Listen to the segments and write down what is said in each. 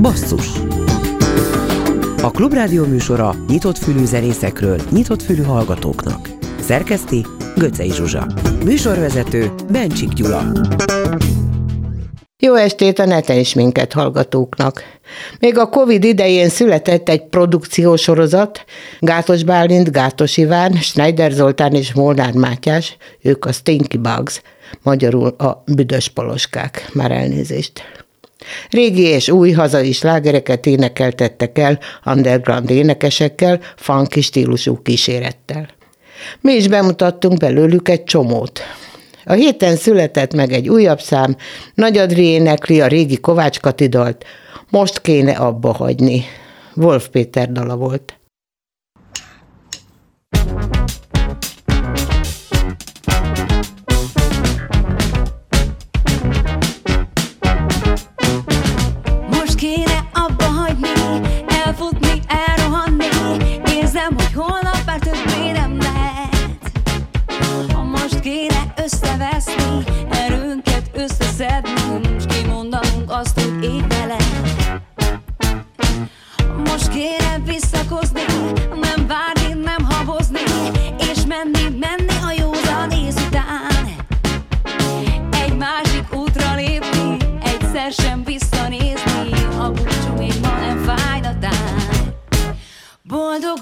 Basszus A Klubrádió műsora nyitott fülű zenészekről, nyitott fülű hallgatóknak. Szerkeszti Göcej Zsuzsa. Műsorvezető Bencsik Gyula. Jó estét a neten is minket hallgatóknak. Még a Covid idején született egy produkciósorozat, Gátos Bálint, Gátos Iván, Schneider Zoltán és Molnár Mátyás, ők a Stinky Bugs, magyarul a büdös poloskák, már elnézést. Régi és új hazai slágereket énekeltettek el underground énekesekkel, funky stílusú kísérettel. Mi is bemutattunk belőlük egy csomót. A héten született meg egy újabb szám, Nagy Adri énekli a régi Kovács Katidalt, most kéne abba hagyni. Wolf Péter dala volt. szednünk, és kimondanunk azt, hogy így bele. Most kéne visszakozni, nem várni, nem habozni, és menni, menni a józan után. Egy másik útra lépni, egyszer sem visszanézni, a búcsú még. Boldog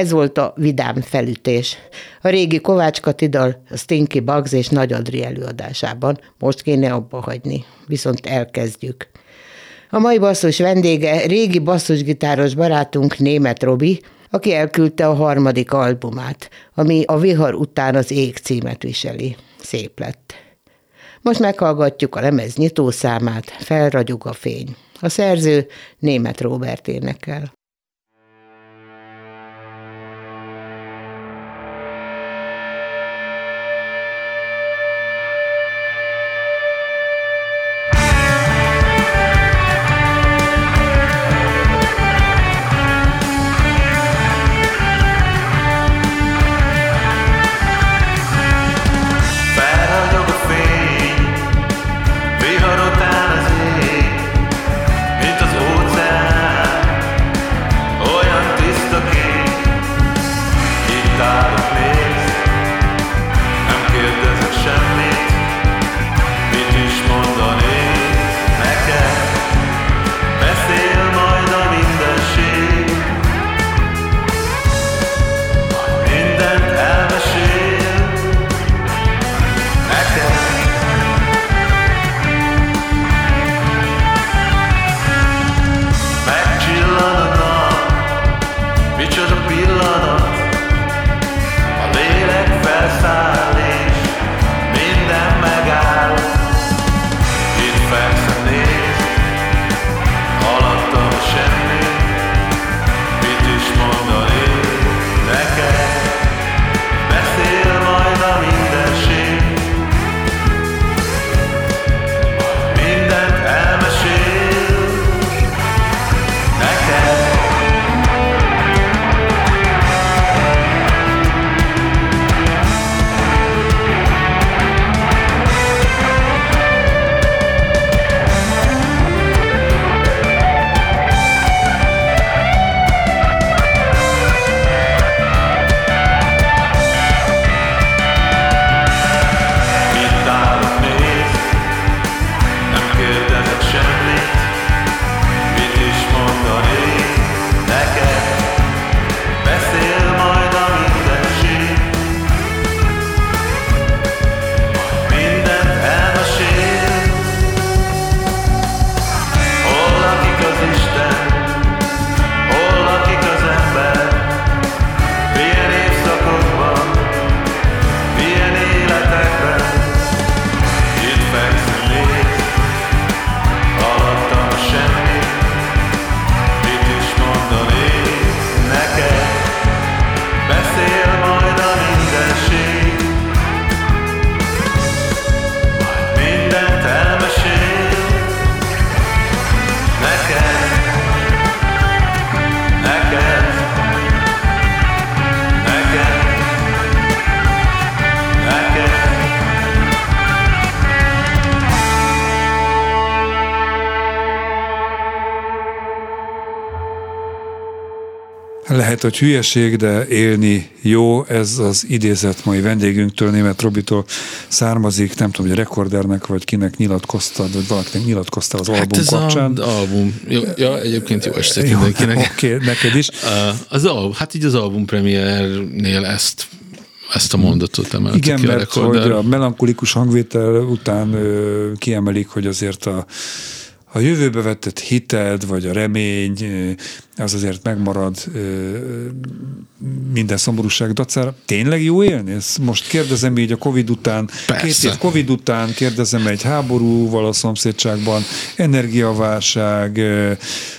Ez volt a vidám felütés. A régi Kovács Katidal, a Stinky Bugs és Nagy Adri előadásában. Most kéne abba hagyni, viszont elkezdjük. A mai basszus vendége régi basszusgitáros barátunk Német Robi, aki elküldte a harmadik albumát, ami a Vihar után az ég címet viseli. Szép lett. Most meghallgatjuk a lemez nyitószámát, Felragyog a fény. A szerző Német Robert énekel. Lehet, hogy hülyeség, de élni jó, ez az idézet mai vendégünktől, német Robitól származik, nem tudom, hogy rekordernek, vagy kinek nyilatkoztad, vagy valakinek nyilatkoztál az hát album ez kapcsán. Az album. Jó, ja, egyébként jó estét mindenkinek. Oké, okay, neked is. Az album, hát így az album premiernél ezt ezt a mondatot emeltek Igen, ki a mert hogy a melankolikus hangvétel után ö, kiemelik, hogy azért a a jövőbe vetett hited, vagy a remény, az azért megmarad minden szomorúság dacára. Tényleg jó élni? Ezt most kérdezem így a Covid után, Persze. két év Covid után, kérdezem egy háborúval a szomszédságban, energiaválság,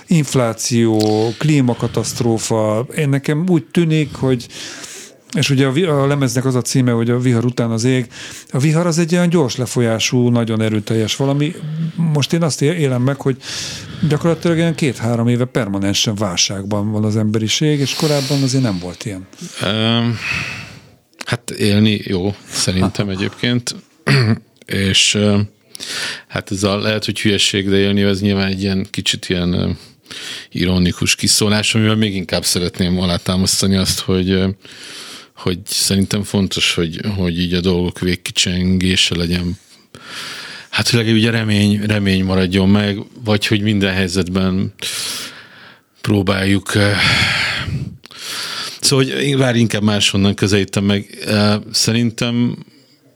infláció, klímakatasztrófa. Én nekem úgy tűnik, hogy és ugye a, a lemeznek az a címe, hogy a vihar után az ég. A vihar az egy olyan gyors lefolyású, nagyon erőteljes valami. Most én azt élem meg, hogy gyakorlatilag olyan két-három éve permanensen válságban van az emberiség, és korábban azért nem volt ilyen. Um, hát élni jó, szerintem ha. egyébként. és hát ez a, lehet, hogy hülyesség, de élni ez nyilván egy ilyen kicsit ilyen ironikus kiszólás, amivel még inkább szeretném alátámasztani azt, hogy hogy szerintem fontos, hogy, hogy így a dolgok végkicsengése legyen. Hát, hogy legalább ugye remény, remény maradjon meg, vagy hogy minden helyzetben próbáljuk eh, Szóval, hogy én vár inkább máshonnan közelítem meg. Eh, szerintem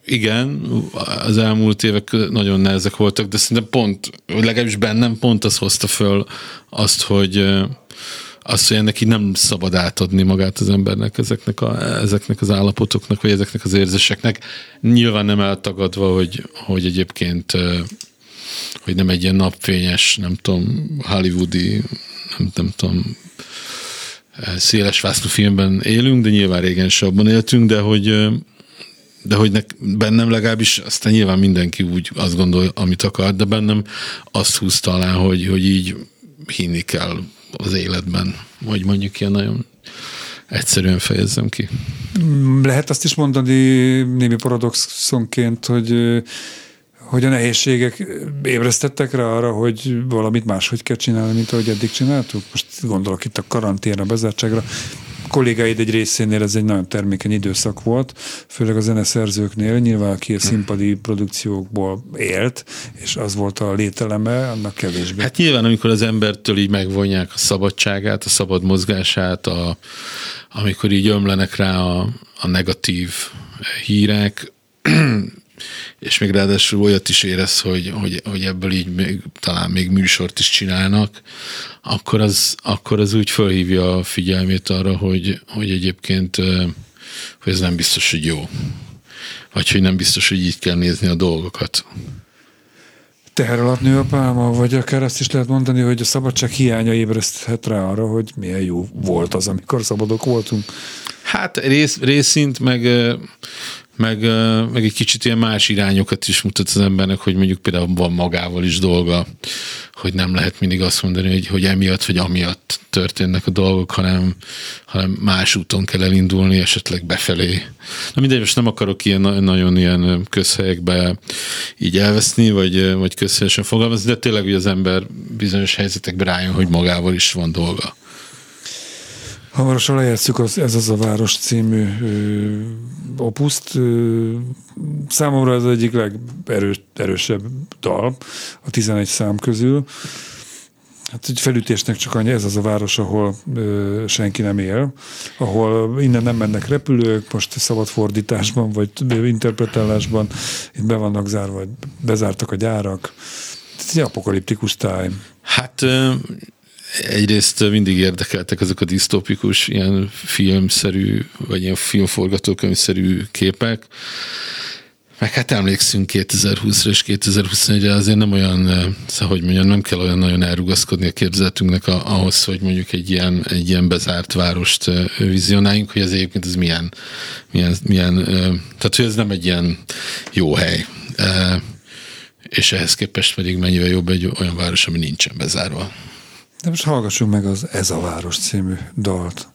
igen, az elmúlt évek nagyon nehezek voltak, de szerintem pont, legalábbis bennem pont az hozta föl azt, hogy eh, azt, hogy ennek így nem szabad átadni magát az embernek ezeknek, a, ezeknek az állapotoknak, vagy ezeknek az érzéseknek. Nyilván nem eltagadva, hogy, hogy egyébként hogy nem egy ilyen napfényes, nem tudom, hollywoodi, nem, nem tudom, széles vászló filmben élünk, de nyilván régen se abban éltünk, de hogy de hogy nek, bennem legalábbis, aztán nyilván mindenki úgy azt gondol, amit akar, de bennem azt húzta alá, hogy, hogy így hinni kell az életben, vagy mondjuk ilyen nagyon egyszerűen fejezzem ki. Lehet azt is mondani némi paradoxonként, hogy hogy a nehézségek ébresztettek rá arra, hogy valamit máshogy kell csinálni, mint ahogy eddig csináltuk? Most gondolok itt a karanténra, bezártságra kollégáid egy részénél ez egy nagyon termékeny időszak volt, főleg a zeneszerzőknél, nyilván aki a színpadi produkciókból élt, és az volt a lételeme, annak kevésbé. Hát nyilván, amikor az embertől így megvonják a szabadságát, a szabad mozgását, a, amikor így ömlenek rá a, a negatív hírek, és még ráadásul olyat is érez, hogy, hogy, hogy ebből így még, talán még műsort is csinálnak, akkor az, akkor az úgy felhívja a figyelmét arra, hogy, hogy egyébként hogy ez nem biztos, hogy jó. Vagy hogy nem biztos, hogy így kell nézni a dolgokat. Teher alatt nő a pálma, vagy akár azt is lehet mondani, hogy a szabadság hiánya ébreszthet rá arra, hogy milyen jó volt az, amikor szabadok voltunk. Hát rész, részint, meg meg, meg egy kicsit ilyen más irányokat is mutat az embernek, hogy mondjuk például van magával is dolga, hogy nem lehet mindig azt mondani, hogy, hogy emiatt vagy amiatt történnek a dolgok, hanem, hanem más úton kell elindulni, esetleg befelé. Na mindegy, most nem akarok ilyen nagyon ilyen közhelyekbe így elveszni, vagy, vagy közhelyesen fogalmazni, de tényleg, hogy az ember bizonyos helyzetekben rájön, hogy magával is van dolga. Hamarosan lejátszuk az Ez az a város című ö, opuszt. Ö, számomra ez egyik legerősebb dal a 11 szám közül. Hát egy felütésnek csak annyi, ez az a város, ahol ö, senki nem él, ahol innen nem mennek repülők, most szabad fordításban, vagy interpretálásban, itt be vannak zárva, bezártak a gyárak. Ez egy apokaliptikus time. Hát egyrészt mindig érdekeltek ezek a disztópikus, ilyen filmszerű, vagy ilyen filmforgatókönyvszerű képek. Meg hát emlékszünk 2020-ra és 2021-re azért nem olyan, szóval hogy mondjam, nem kell olyan nagyon elrugaszkodni a képzeletünknek ahhoz, hogy mondjuk egy ilyen, egy ilyen bezárt várost vizionáljunk, hogy ez egyébként ez milyen, milyen, milyen, tehát hogy ez nem egy ilyen jó hely. És ehhez képest pedig mennyivel jobb egy olyan város, ami nincsen bezárva. De most hallgassuk meg az Ez a város című dalt.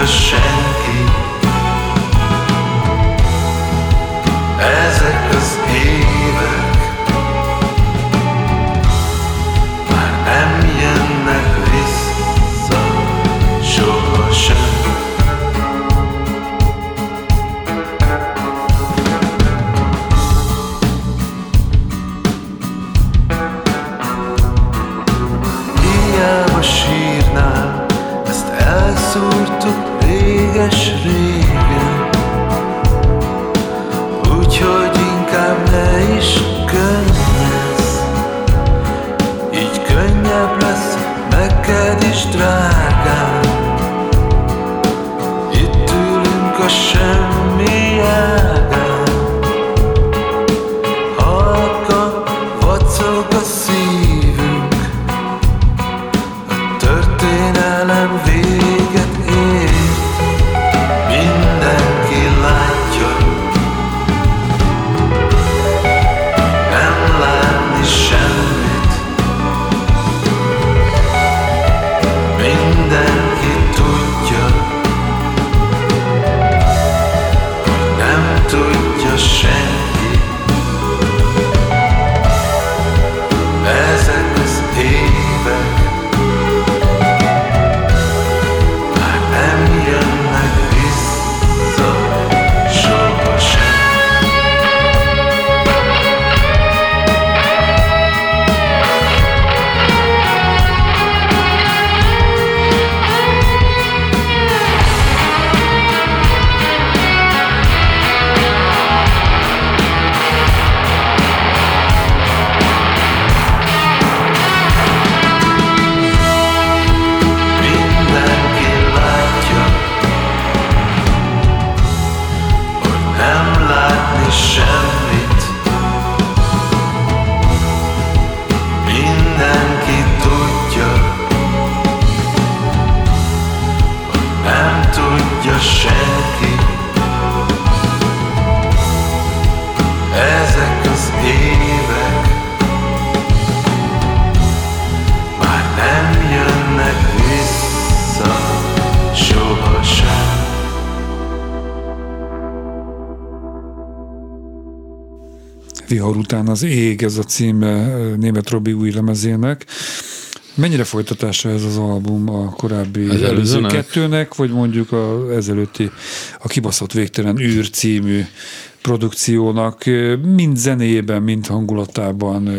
Geschenk. Az ég, ez a címe német Robi új lemezének. Mennyire folytatása ez az album a korábbi az előző kettőnek, vagy mondjuk a ezelőtti a kibaszott végtelen űr című produkciónak mind zenéjében, mind hangulatában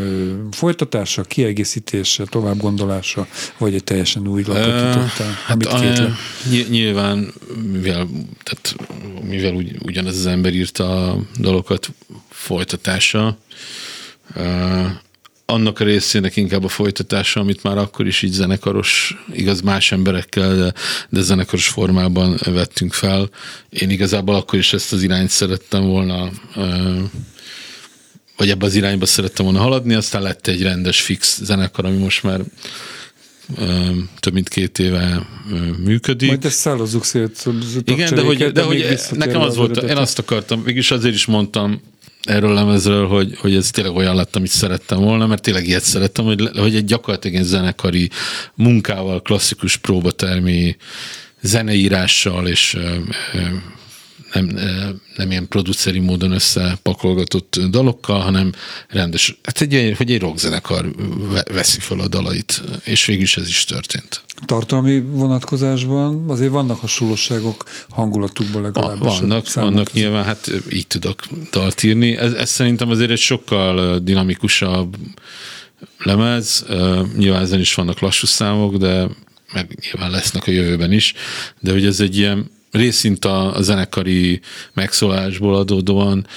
folytatása, kiegészítése, továbbgondolása, vagy egy teljesen új lapot nyitottál, hát amit a, Nyilván, mivel, tehát, mivel ugy, ugyanez az ember írta a dalokat, folytatása, annak a részének inkább a folytatása, amit már akkor is így zenekaros, igaz más emberekkel, de, de zenekaros formában vettünk fel. Én igazából akkor is ezt az irányt szerettem volna vagy ebbe az irányba szerettem volna haladni, aztán lett egy rendes fix zenekar, ami most már több mint két éve működik. Majd ezt szállozzuk szét. Igen, de hogy, de, de hogy nekem az volt, én azt akartam, mégis azért is mondtam erről a lemezről, hogy, hogy ez tényleg olyan lett, amit szerettem volna, mert tényleg ilyet szerettem, hogy, hogy egy gyakorlatilag egy zenekari munkával, klasszikus próbatermi zeneírással és nem, nem ilyen produceri módon összepakolgatott dalokkal, hanem rendes, hát egy, hogy egy rockzenekar veszi fel a dalait, és végül is ez is történt. Tartalmi vonatkozásban azért vannak hasonlóságok hangulatukban legalábbis. Vannak, vannak nyilván, hát így tudok dalt írni. Ez, ez szerintem azért egy sokkal dinamikusabb lemez. Nyilván ezen is vannak lassú számok, de meg nyilván lesznek a jövőben is, de hogy ez egy ilyen részint a, a zenekari megszólásból adódóan,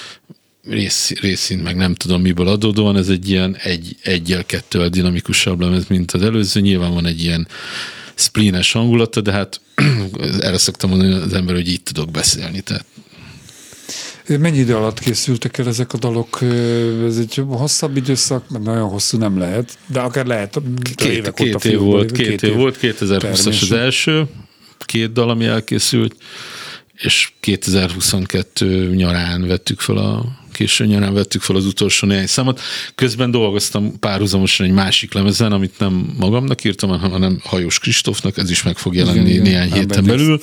rész, részint meg nem tudom miből adódóan, ez egy ilyen egy, egyel, kettővel dinamikusabb lemez, mint az előző. Nyilván van egy ilyen spleenes hangulata, de hát erre szoktam mondani az ember, hogy így tudok beszélni, tehát Mennyi idő alatt készültek el ezek a dalok? Ez egy hosszabb időszak, mert nagyon hosszú nem lehet, de akár lehet. Két, két év volt, két, két év, év volt, 2020-as az első, két dal, ami elkészült, és 2022 nyarán vettük fel a késő nyarán vettük fel az utolsó néhány számot. Közben dolgoztam párhuzamosan egy másik lemezen, amit nem magamnak írtam, hanem Hajós Kristófnak, ez is meg fog jelenni igen, néhány igen, héten belül,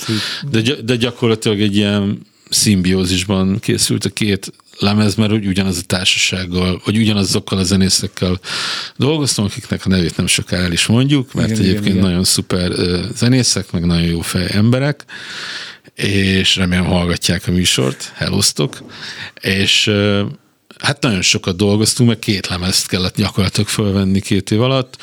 de, de gyakorlatilag egy ilyen szimbiózisban készült a két lemez, mert úgy ugyanaz a társasággal, vagy ugyanazokkal a zenészekkel dolgoztam, akiknek a nevét nem sokára el is mondjuk, mert igen, egyébként igen, nagyon szuper zenészek, meg nagyon jó fej emberek, és remélem hallgatják a műsort, hellosztok, és hát nagyon sokat dolgoztunk, meg két lemezt kellett gyakorlatilag fölvenni két év alatt.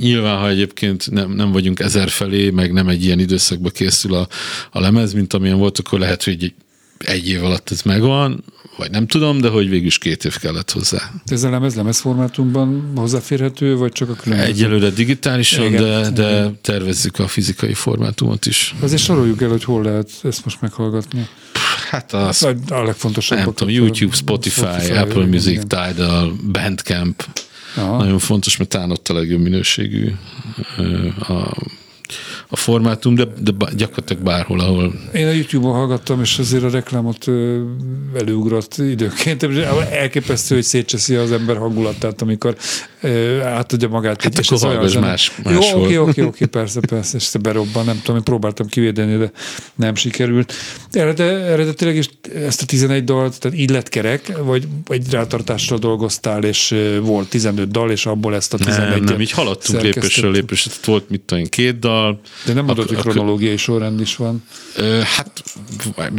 Nyilván, ha egyébként nem, nem vagyunk ezer felé, meg nem egy ilyen időszakba készül a, a lemez, mint amilyen volt, akkor lehet, hogy egy, egy év alatt ez megvan, vagy nem tudom, de hogy végül is két év kellett hozzá. Ez a lemez formátumban hozzáférhető, vagy csak a különböző? Egyelőre digitálisan, Igen. de, de tervezzük a fizikai formátumot is. Azért soroljuk el, hogy hol lehet ezt most meghallgatni. Hát az, a legfontosabb. Nem tudom, YouTube, Spotify, Spotify Apple Music, igen. Tidal, Bandcamp. Aha. Nagyon fontos, mert talán ott a legjobb minőségű a a formátum, de, de gyakorlatilag bárhol, ahol... Én a YouTube-on hallgattam, és azért a reklámot előugrott időként. Elképesztő, hogy szétcseszi az ember hangulatát, amikor átadja magát. Hát és akkor olyan más, más Jó, oké, oké, oké, persze, persze, és berobban, nem tudom, én próbáltam kivédeni, de nem sikerült. Eredet, eredetileg is ezt a 11 dalt, tehát így lett kerek, vagy egy rátartással dolgoztál, és volt 15 dal, és abból ezt a 11 Nem, nem, így haladtunk lépésről lépésre, volt mit tudom, két dal. De nem mondod, hogy kronológiai sorrend is van. Hát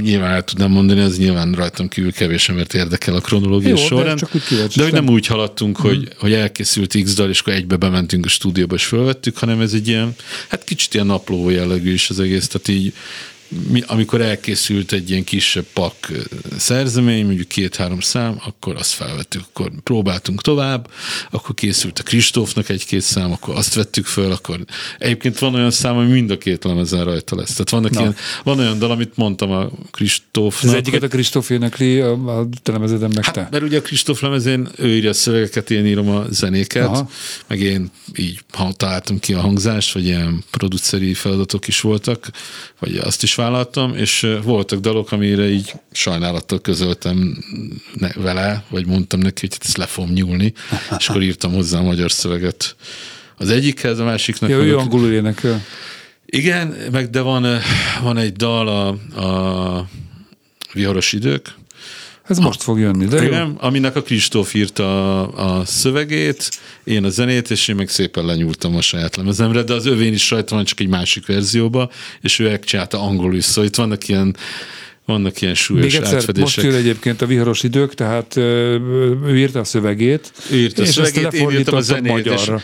nyilván el tudnám mondani, ez nyilván rajtam kívül kevés mert érdekel a kronológiai sorrend. De, hogy nem úgy haladtunk, hogy, hogy elkészült X dal, és akkor egybe bementünk a stúdióba, és fölvettük, hanem ez egy ilyen, hát kicsit ilyen napló jellegű is az egész, tehát így amikor elkészült egy ilyen kisebb pak szerzemény, mondjuk két-három szám, akkor azt felvettük, akkor próbáltunk tovább, akkor készült a Kristófnak egy-két szám, akkor azt vettük föl, akkor egyébként van olyan szám, ami mind a két lemezen rajta lesz. Tehát vannak ilyen, van olyan dal, amit mondtam a Kristófnak. Az egyiket a Kristóf énekli, a, a te lemezeden meg hát, te? Mert ugye a Kristóf lemezén ő írja a szövegeket, én írom a zenéket, Aha. meg én így találtam ki a hangzást, vagy ilyen produceri feladatok is voltak, vagy azt is vállaltam, és voltak dalok, amire így sajnálattal közöltem vele, vagy mondtam neki, hogy ezt le fogom nyúlni, és akkor írtam hozzá a magyar szöveget az egyikhez, a másiknak. Ja, ő angolul énekel. Igen, meg de van, van egy dal a, a Viharos idők, Ez most fog jönni, de Igen, jó. aminek a Kristóf írta a, a szövegét, én a zenét, és én meg szépen lenyúltam a saját lemezemre, de az övén is rajta van csak egy másik verzióba, és ő megcsinálta angolul is, szóval itt vannak ilyen vannak ilyen súlyos Még egyszer, átfedések. most jön egyébként a viharos idők, tehát ő írta a szövegét, ő írta a szövegét, én írtam a zenét, magyarra.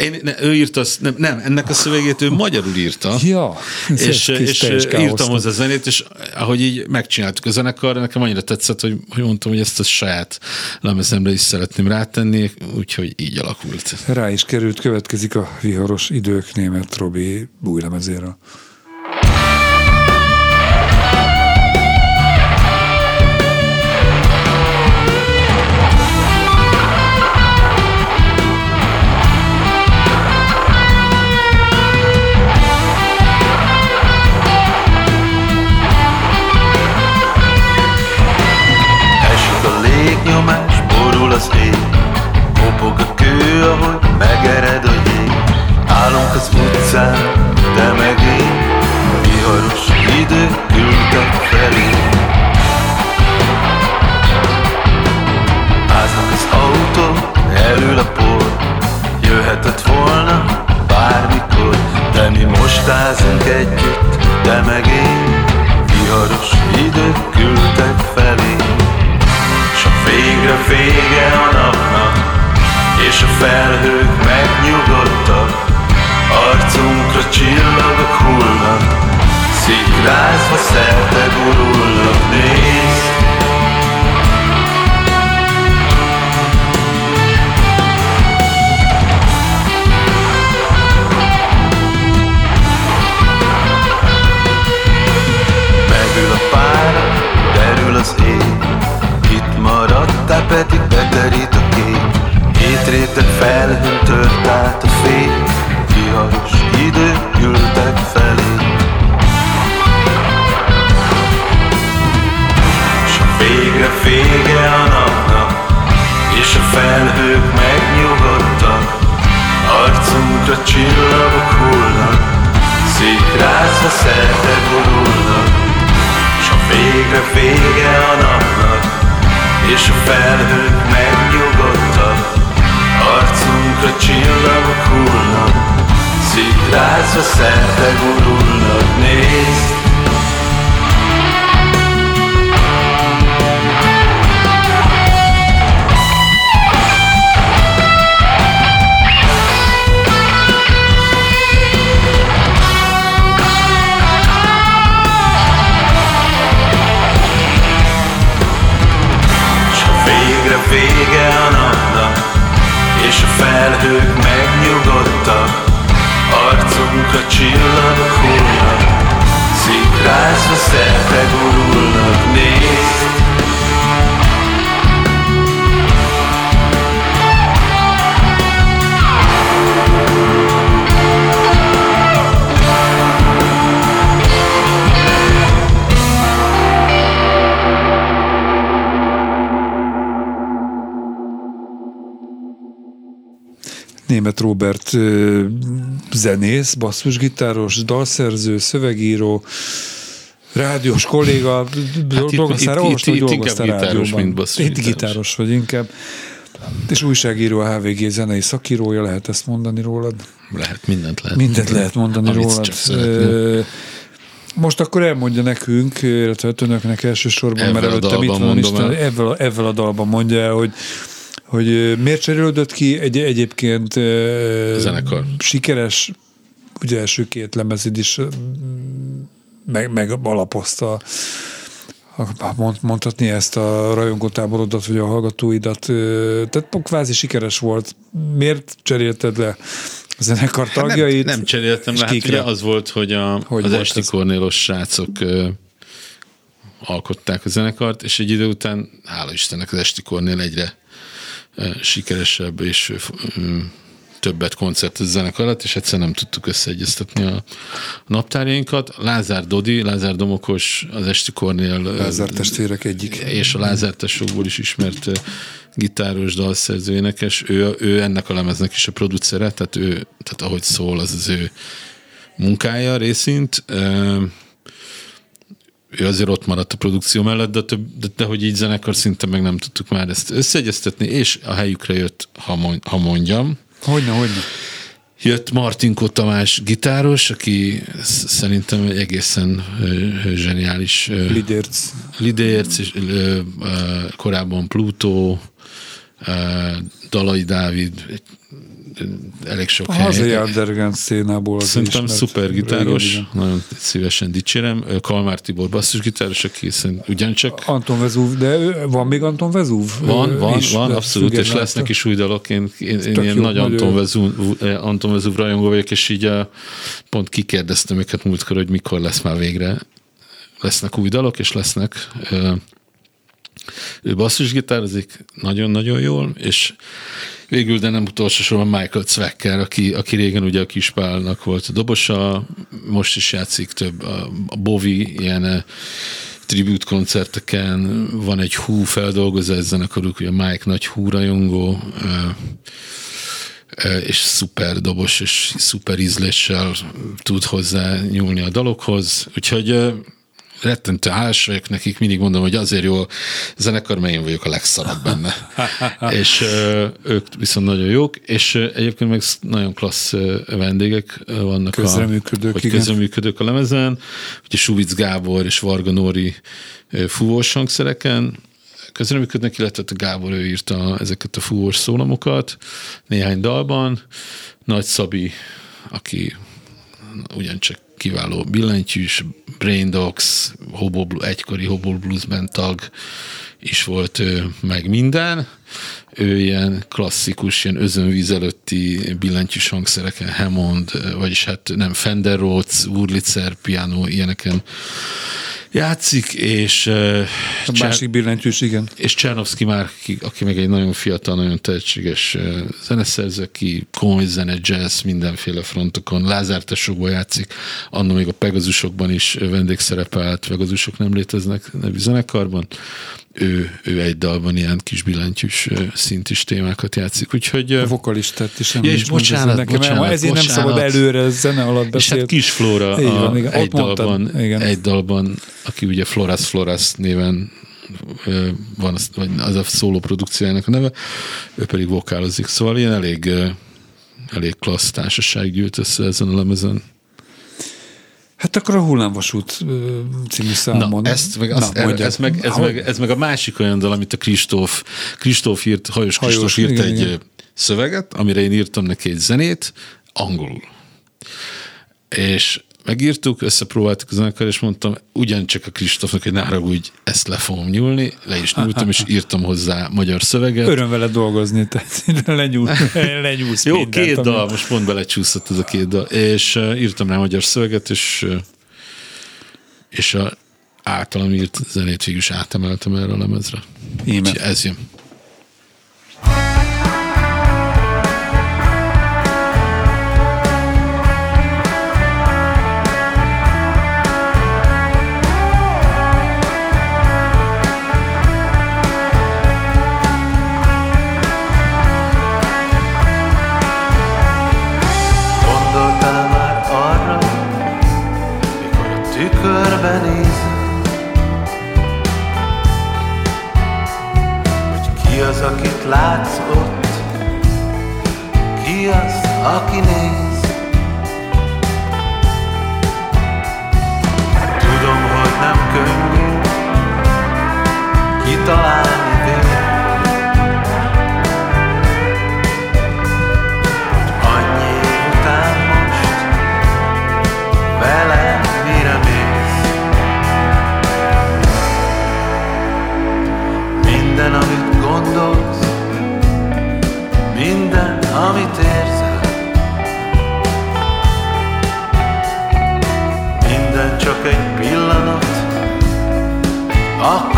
Én, ne, ő írta, nem, nem, ennek a szövegét ő magyarul írta. Ja, és, és írtam hozzá a zenét, és ahogy így megcsináltuk a zenekar, nekem annyira tetszett, hogy, hogy mondtam, hogy ezt a saját lemezemre is szeretném rátenni, úgyhogy így alakult. Rá is került, következik a viharos idők német Robi új lemezéről. Az ég. Kopog a kő, ahogy megered a jég. Állunk az utcán, te meg én. Viharos idő küldtek felé. Háznak az autó, elül a por Jöhetett volna bármikor De mi most házunk együtt, te meg én. Viharos idő küldtek felé Végre vége a napnak, és a felhők megnyugodtak, arcunkra csillagok hullnak, szikrázva szerte gurulnak, nézd. Német Robert zenész, basszusgitáros, dalszerző, szövegíró, rádiós kolléga, hát dolgoztál, itt, olvastam, hogy dolgoztál gitáros, mint Itt gitáros vagy inkább. És újságíró, a HVG zenei szakírója, lehet ezt mondani rólad? Lehet, mindent lehet. Mindent lehet mondani Amit rólad. Most akkor elmondja nekünk, illetve önöknek elsősorban, mert előtte itt van Isten, ebben a, ebben a dalban mondja el, hogy hogy miért cserélődött ki egy, egyébként zenekar. sikeres, ugye első két lemezid is meg, meg alapozta mond, mondhatni ezt a rajongótáborodat, vagy a hallgatóidat, tehát kvázi sikeres volt. Miért cserélted le a zenekar tagjait? Hát nem, nem cseréltem le, hát ugye az volt, hogy, a, hogy az Esti Kornélos srácok ö, alkották a zenekart, és egy idő után, hála Istennek, az Esti Kornél egyre sikeresebb és többet koncertez zenekar alatt, és egyszer nem tudtuk összeegyeztetni a naptárjainkat. Lázár Dodi, Lázár Domokos, az Esti Kornél. Lázár testvérek egyik. És a Lázár tesókból is ismert gitáros, dalszerző, énekes. Ő, ő ennek a lemeznek is a producere, tehát, ő, tehát ahogy szól, az az ő munkája részint ő azért ott maradt a produkció mellett, de, több, de, de hogy így zenekar szinten meg nem tudtuk már ezt összeegyeztetni, és a helyükre jött, ha, mond, ha mondjam. Hogyne, hogyne. Jött Martinko Tamás gitáros, aki szerintem egy egészen zseniális lidérc, lidérc és korábban Pluto, Dalai Dávid, elég sok a hazai underground szénából. Szerintem szuper gitáros, igen, igen. nagyon szívesen dicsérem. Kalmár Tibor basszusgitáros, aki szerint ugyancsak... Anton Vezúv, de van még Anton Vezúv? Van, van, is, van, abszolút, és lesznek is új dalok. Én, én, én ilyen jó, nagy Anton Vezúv, Anton Vezúv rajongó vagyok, és így a, pont kikérdeztem őket múltkor, hogy mikor lesz már végre lesznek új dalok, és lesznek ő basszusgitározik nagyon-nagyon jól, és végül, de nem utolsó sorban Michael Zwecker, aki, aki régen ugye a Kispálnak volt a dobosa, most is játszik több a, a Bovi ilyen eh, tribute koncerteken, van egy hú feldolgozás zenekaruk, ugye Mike nagy hú rajongó, eh, eh, és szuper dobos, és szuper ízléssel tud hozzá nyúlni a dalokhoz, úgyhogy rettentő hálás vagyok nekik, mindig mondom, hogy azért jó zenekar, mert én vagyok a legszarabb benne. és ők viszont nagyon jók, és egyébként meg nagyon klassz vendégek vannak. Közreműködők, a, igen. Közreműködők a lemezen. Ugye Suvic Gábor és Varga Nóri fúvós hangszereken, közreműködnek, illetve a Gábor ő írta ezeket a fúvós szólamokat néhány dalban. Nagy Szabi, aki ugyancsak kiváló billentyűs, Brain Dogs, Hobo, egykori Hobo Blues Band tag is volt ő, meg minden. Ő ilyen klasszikus, ilyen özönvíz előtti billentyűs hangszereken, Hammond, vagyis hát nem Fender Rhodes, Wurlitzer, piano, ilyeneken játszik, és... A másik billentyűs, igen. És Csernovszki már, aki, aki meg egy nagyon fiatal, nagyon tehetséges zeneszerző, aki komoly zene, jazz, mindenféle frontokon, Lázár Tesókból játszik, annak még a Pegazusokban is vendégszerepelt, Pegazusok nem léteznek nevű zenekarban, ő, ő egy dalban ilyen kis billentyűs szintis témákat játszik, úgyhogy... A vokalistát is ja, és bocsánat, nekem, bocsánat, ezért bocsánat. nem szabad előre zene alatt beszélt. És hát Kis Flóra a, igen. egy, dalban, igen. egy dalban, aki ugye Floras Floras néven van az, vagy az a szóló produkciójának a neve, ő pedig vokálozik, szóval ilyen elég, elég klassz társaság gyűlt össze ezen a lemezen. Hát akkor a hullámvasút című számon. Na, ezt meg, azt, Na, ez, meg, ez, meg, ez meg a másik olyan dal, amit a Kristóf, Kristóf írt, Hajos, Hajos Kristóf írt igen, egy igen. szöveget, amire én írtam neki egy zenét, angolul. És megírtuk, összepróbáltuk a zenekar, és mondtam, ugyancsak a Kristófnak, hogy ne haragudj, ezt le fogom nyúlni, le is nyúltam, és írtam hozzá magyar szöveget. Öröm vele dolgozni, tehát lenyúl, lenyúlsz Jó, mindent, két dal, most pont belecsúszott ez a két dal, és uh, írtam rá magyar szöveget, és, uh, és a általam írt zenét végül is átemeltem erre a lemezre. Ez jön. látsz ott? Ki az, aki néz? Tudom, hogy nem könnyű kitalálni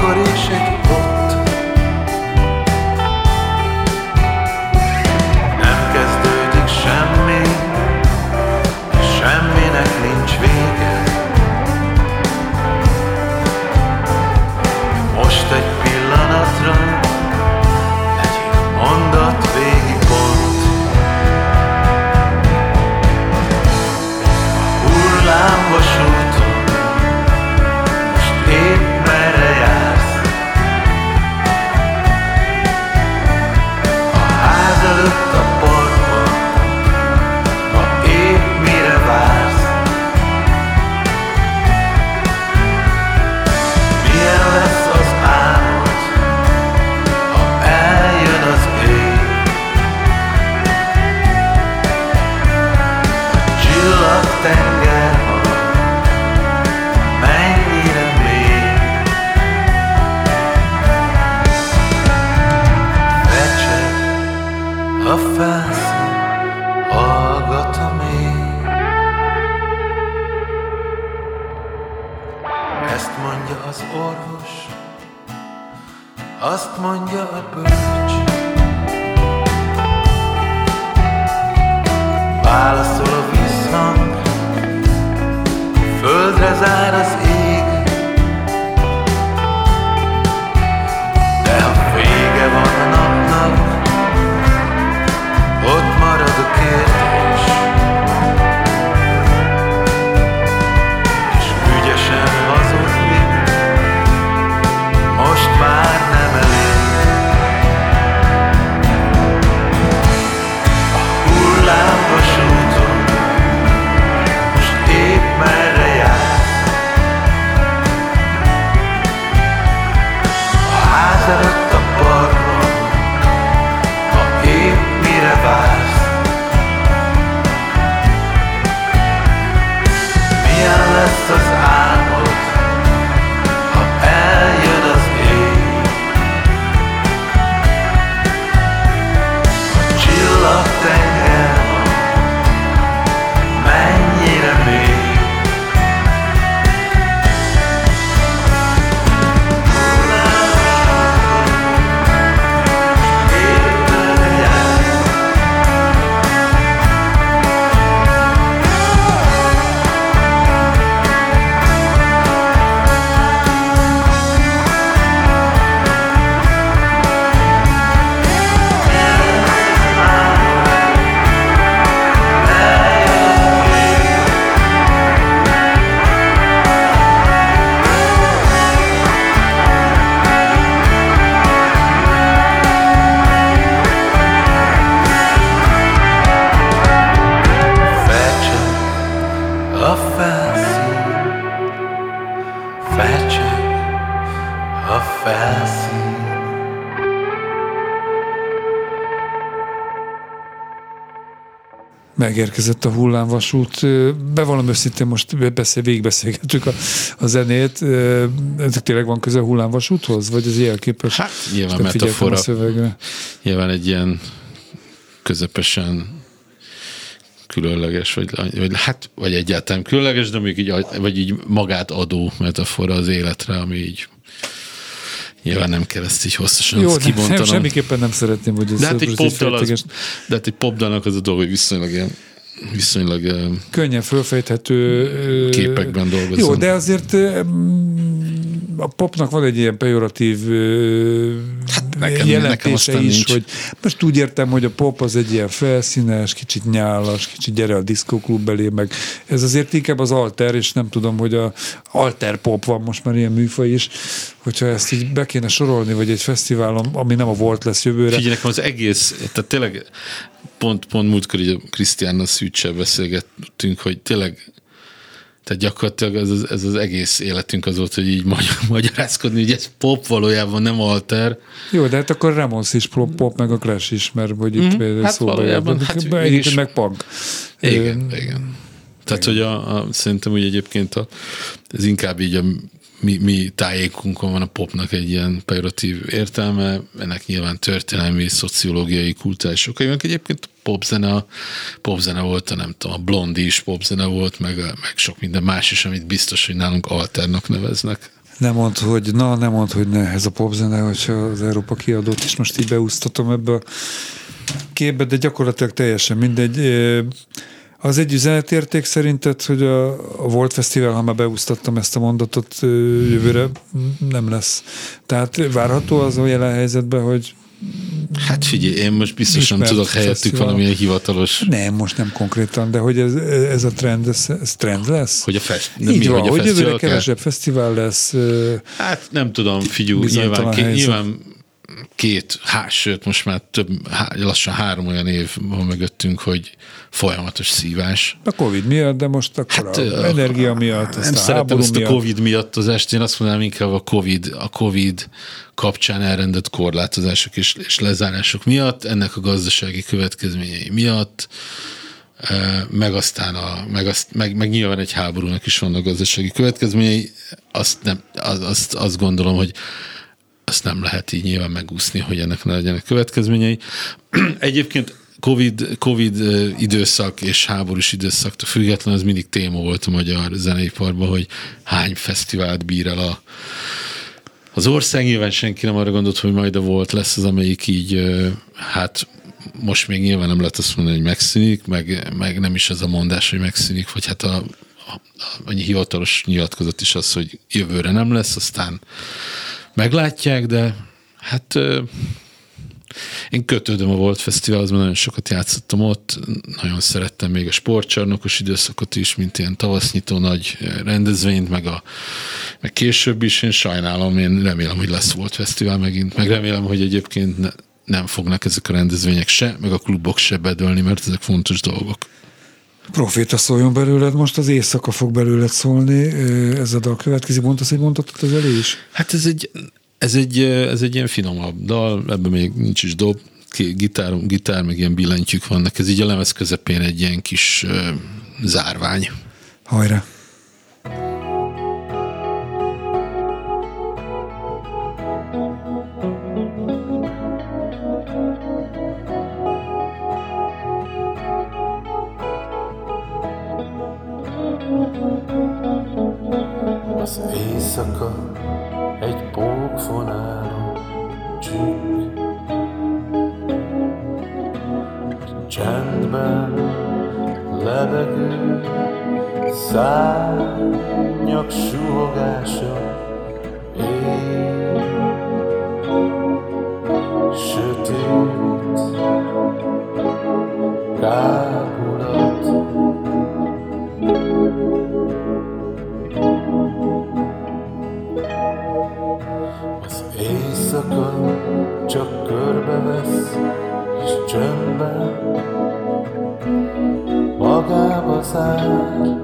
corrige. Megérkezett a hullámvasút. Bevallom őszintén, most beszél, végigbeszélgetünk a, a zenét. Ezek tényleg van köze a hullámvasúthoz? Vagy ez jelképes? Hát nyilván Nem metafora. A szövegre. Nyilván egy ilyen közepesen különleges, vagy, vagy hát, vagy egyáltalán különleges, de még így, vagy így magát adó metafora az életre, ami így nyilván nem kell ezt így hosszasan Jó, de nem, kibontanom. semmiképpen nem szeretném, hogy ez de hát egy popdal az, de hát egy popdalnak az a dolog, hogy viszonylag ilyen viszonylag könnyen fölfejthető képekben dolgozom. Jó, de azért mm, a popnak van egy ilyen pejoratív Hát nekem- nekem jelentése aztán is, nincs. hogy most úgy értem, hogy a pop az egy ilyen felszínes, kicsit nyálas, kicsit gyere a diszkóklub elé, meg ez azért inkább az alter, és nem tudom, hogy a alter pop van most már ilyen műfaj is, hogyha ezt így be kéne sorolni, vagy egy fesztiválon, ami nem a volt lesz jövőre. Figyelj, nekem az egész, tehát tényleg pont, pont múltkor így a Krisztiánnal Szűcsel beszélgettünk, hogy tényleg tehát gyakorlatilag ez az, ez az egész életünk az volt, hogy így magyar, magyarázkodni, hogy ez pop valójában nem alter. Jó, de hát akkor Ramones is pop, pop meg a Clash is, mert hogy itt mm, hát szóba valójában, jön. hát Egyébként mégis- meg punk. Igen, Ö, igen. Tehát, hogy a, a, szerintem úgy egyébként a, ez inkább így a mi, mi tájékunkon van a popnak egy ilyen pejoratív értelme, ennek nyilván történelmi, szociológiai, kulturális okai vannak. Egyébként popzene, popzene volt, a nem tudom, a blondi is popzene volt, meg, meg sok minden más is, amit biztos, hogy nálunk alternak neveznek. Nem mond, hogy na, nem mond, hogy ne, ez a popzene, hogyha az Európa kiadót is most így beúsztatom ebbe a képbe, de gyakorlatilag teljesen mindegy. Az egy üzenetérték szerinted, hogy a, a Volt Fesztivál, ha már beúsztattam ezt a mondatot, jövőre nem lesz. Tehát várható az a jelen helyzetben, hogy Hát figyelj, én most biztos nem Ismert tudok helyettük fesztivál. valamilyen hivatalos, nem, most nem konkrétan, de hogy ez, ez a trend, ez, ez trend lesz? hogy a fest, Így mi, van, hogy a hogy jövőre kevesebb fesztivál lesz. Hát nem tudom, figyú, nyilván, helyzet. nyilván két, há, sőt, most már több, há, lassan három olyan év van mögöttünk, hogy folyamatos szívás. A Covid miatt, de most akkor hát, a energia miatt, Nem a szeretem ezt a miatt. Covid miatt az est, én azt mondanám inkább a Covid, a Covid kapcsán elrendelt korlátozások és, és lezárások miatt, ennek a gazdasági következményei miatt, meg aztán a, meg, azt, meg, meg nyilván egy háborúnak is vannak gazdasági következményei, azt, nem, az, azt, azt gondolom, hogy azt nem lehet így nyilván megúszni, hogy ennek ne legyenek következményei. Egyébként COVID, COVID időszak és háborús időszak független, az mindig téma volt a magyar zeneiparban, hogy hány fesztivált bír el a, az ország. Nyilván senki nem arra gondolt, hogy majd a volt lesz az, amelyik így, hát most még nyilván nem lehet azt mondani, hogy megszűnik, meg, meg nem is az a mondás, hogy megszűnik, vagy hát a, a, a hivatalos nyilatkozat is az, hogy jövőre nem lesz, aztán meglátják, de hát én kötődöm a Volt Fesztiválhoz, mert nagyon sokat játszottam ott, nagyon szerettem még a sportcsarnokos időszakot is, mint ilyen tavasznyitó nagy rendezvényt, meg, a, meg később is, én sajnálom, én remélem, hogy lesz Volt Fesztivál megint, meg remélem, hogy egyébként ne, nem fognak ezek a rendezvények se, meg a klubok se bedőlni, mert ezek fontos dolgok. Proféta szóljon belőled, most az éjszaka fog belőled szólni, ez a dal következik, mondtad, hogy mondtad az elé is? Hát ez egy, ez egy, ez egy ilyen finomabb dal, ebben még nincs is dob, gitár, gitár meg ilyen billentyűk vannak, ez így a lemez közepén egy ilyen kis zárvány. Hajrá! Az éjszaka egy pókfonálon csüng. Csendben lebegő szárnyak suhogása ég. Sötét kábulat csak körbevesz, és csöndben magába zár.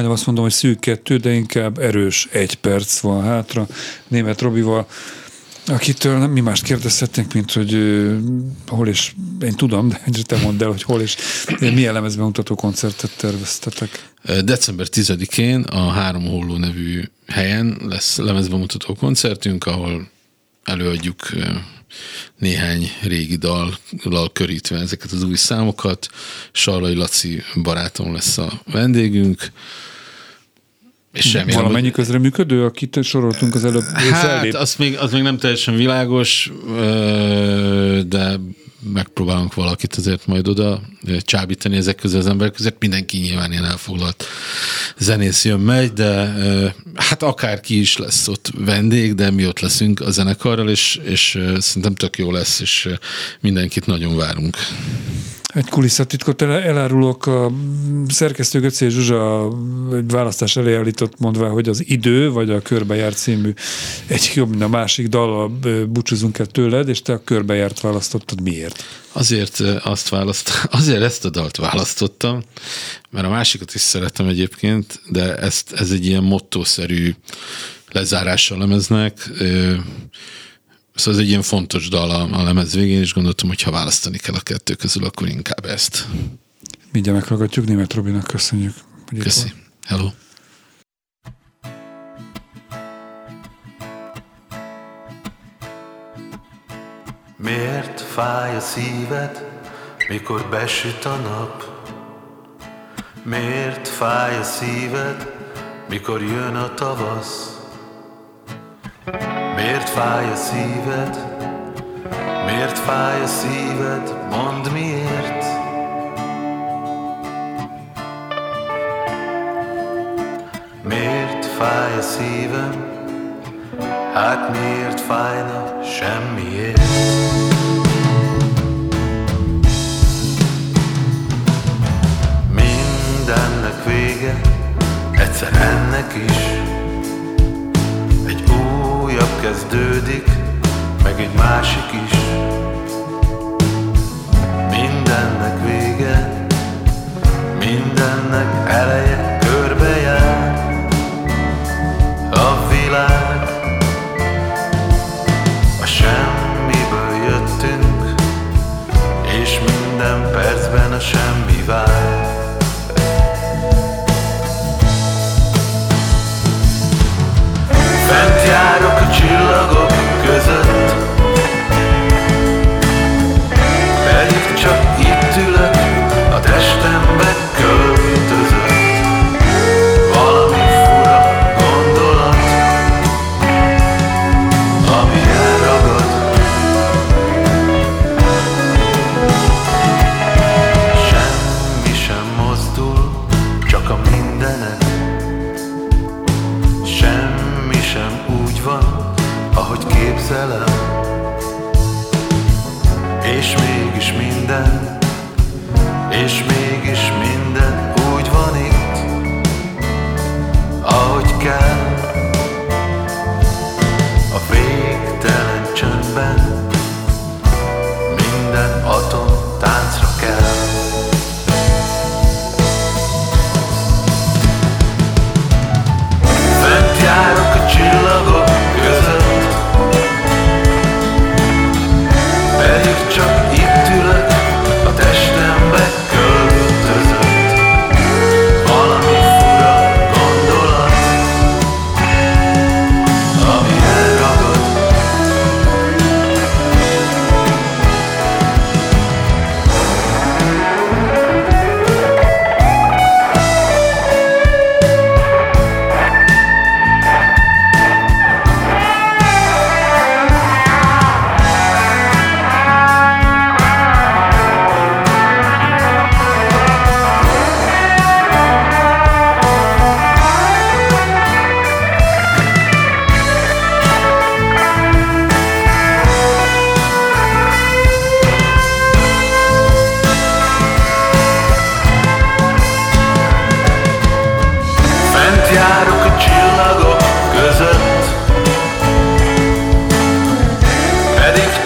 Majdnem azt mondom, hogy szűk kettő, de inkább erős egy perc van hátra. Német Robival, akitől nem mi mást kérdezhetnénk, mint hogy uh, hol és én tudom, de te mondd el, hogy hol és milyen lemezbemutató koncertet terveztetek. December 10-én a Három Holló nevű helyen lesz lemezbemutató koncertünk, ahol előadjuk néhány régi dallal körítve ezeket az új számokat. Sarlai Laci barátom lesz a vendégünk. És semmi. Valamennyi közreműködő, akit soroltunk az előbb? Hát, az még, az még nem teljesen világos, de megpróbálunk valakit azért majd oda csábítani ezek közül az emberek között. Mindenki nyilván ilyen elfoglalt zenész jön, megy, de hát akárki is lesz ott vendég, de mi ott leszünk a zenekarral, és, és szerintem tök jó lesz, és mindenkit nagyon várunk. Egy kulisszatitkot elárulok, a szerkesztő Göcé Zsuzsa egy választás elé állított mondva, hogy az idő, vagy a körbejárt című egy jobb, mint a másik dal búcsúzunk el tőled, és te a körbejárt választottad. Miért? Azért azt választ, azért ezt a dalt választottam, mert a másikat is szeretem egyébként, de ezt, ez egy ilyen mottószerű lezárással lemeznek Szóval ez egy ilyen fontos dal a, a lemez végén, és gondoltam, hogy ha választani kell a kettő közül, akkor inkább ezt. Mindjárt meghallgatjuk, német Robinak köszönjük. Köszi. Hello. Miért fáj a szíved, mikor besüt a nap? Miért fáj a szíved, mikor jön a tavasz? Miért fáj a szíved? Miért fáj a szíved? Mondd miért? Miért fáj a szívem? Hát miért fájna semmiért? Mindennek vége, egyszer ennek is kezdődik, meg egy másik is. Mindennek vége, mindennek eleje, körbejár a világ. A semmiből jöttünk, és minden percben a semmi vár. Fent járok van, ahogy képzelem Let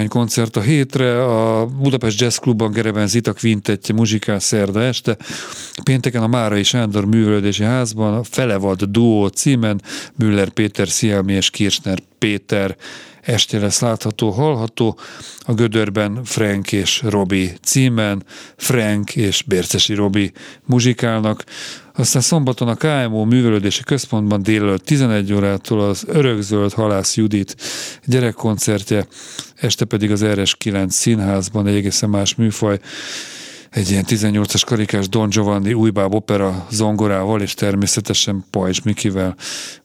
néhány koncert a hétre. A Budapest Jazz Clubban Gereben Zita Quintettje muzsikál szerda este. Pénteken a Márai Sándor Művelődési Házban a Felevad Duó címen Müller Péter Szielmi és Kirchner Péter este lesz látható, hallható. A Gödörben Frank és Robi címen Frank és Bércesi Robi muzsikálnak. Aztán szombaton a KMO művelődési központban délelőtt 11 órától az Örökzöld Halász Judit gyerekkoncertje, este pedig az RS9 színházban egy egészen más műfaj egy ilyen 18-as karikás Don Giovanni újbáb opera zongorával, és természetesen Pajzs Mikivel,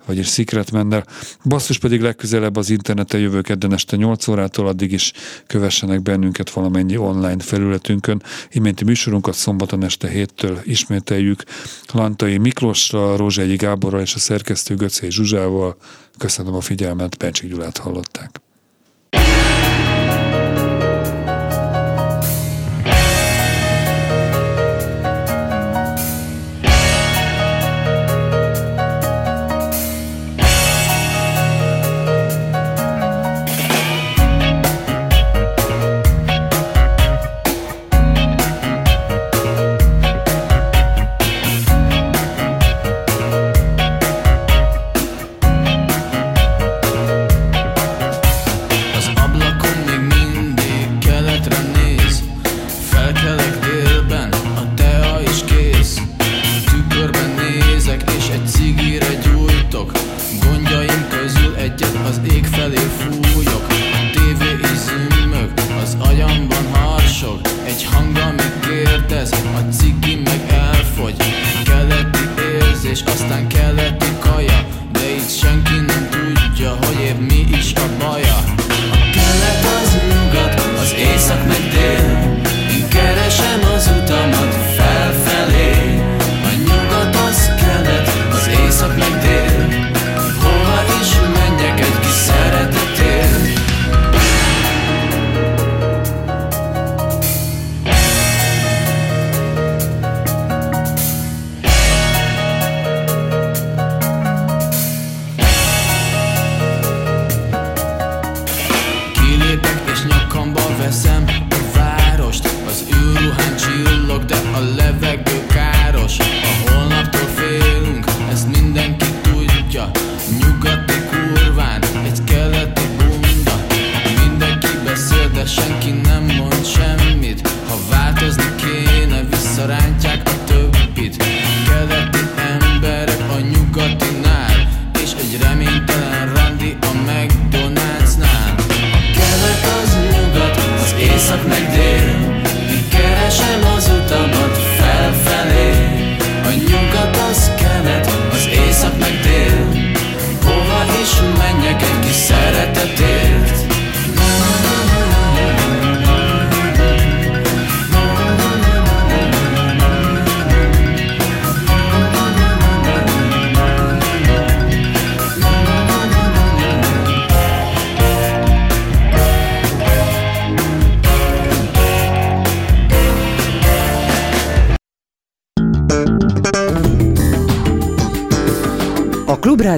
vagyis Secret Mender. Basszus pedig legközelebb az interneten jövő kedden este 8 órától, addig is kövessenek bennünket valamennyi online felületünkön. Iménti műsorunkat szombaton este héttől ismételjük Lantai Miklósra, Rózsegyi Gáborral és a szerkesztő Göcé Zsuzsával. Köszönöm a figyelmet, Bencsik Gyulát hallották. Yeah.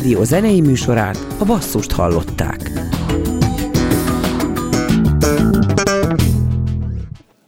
Klubrádió zenei műsorát, a basszust hallották.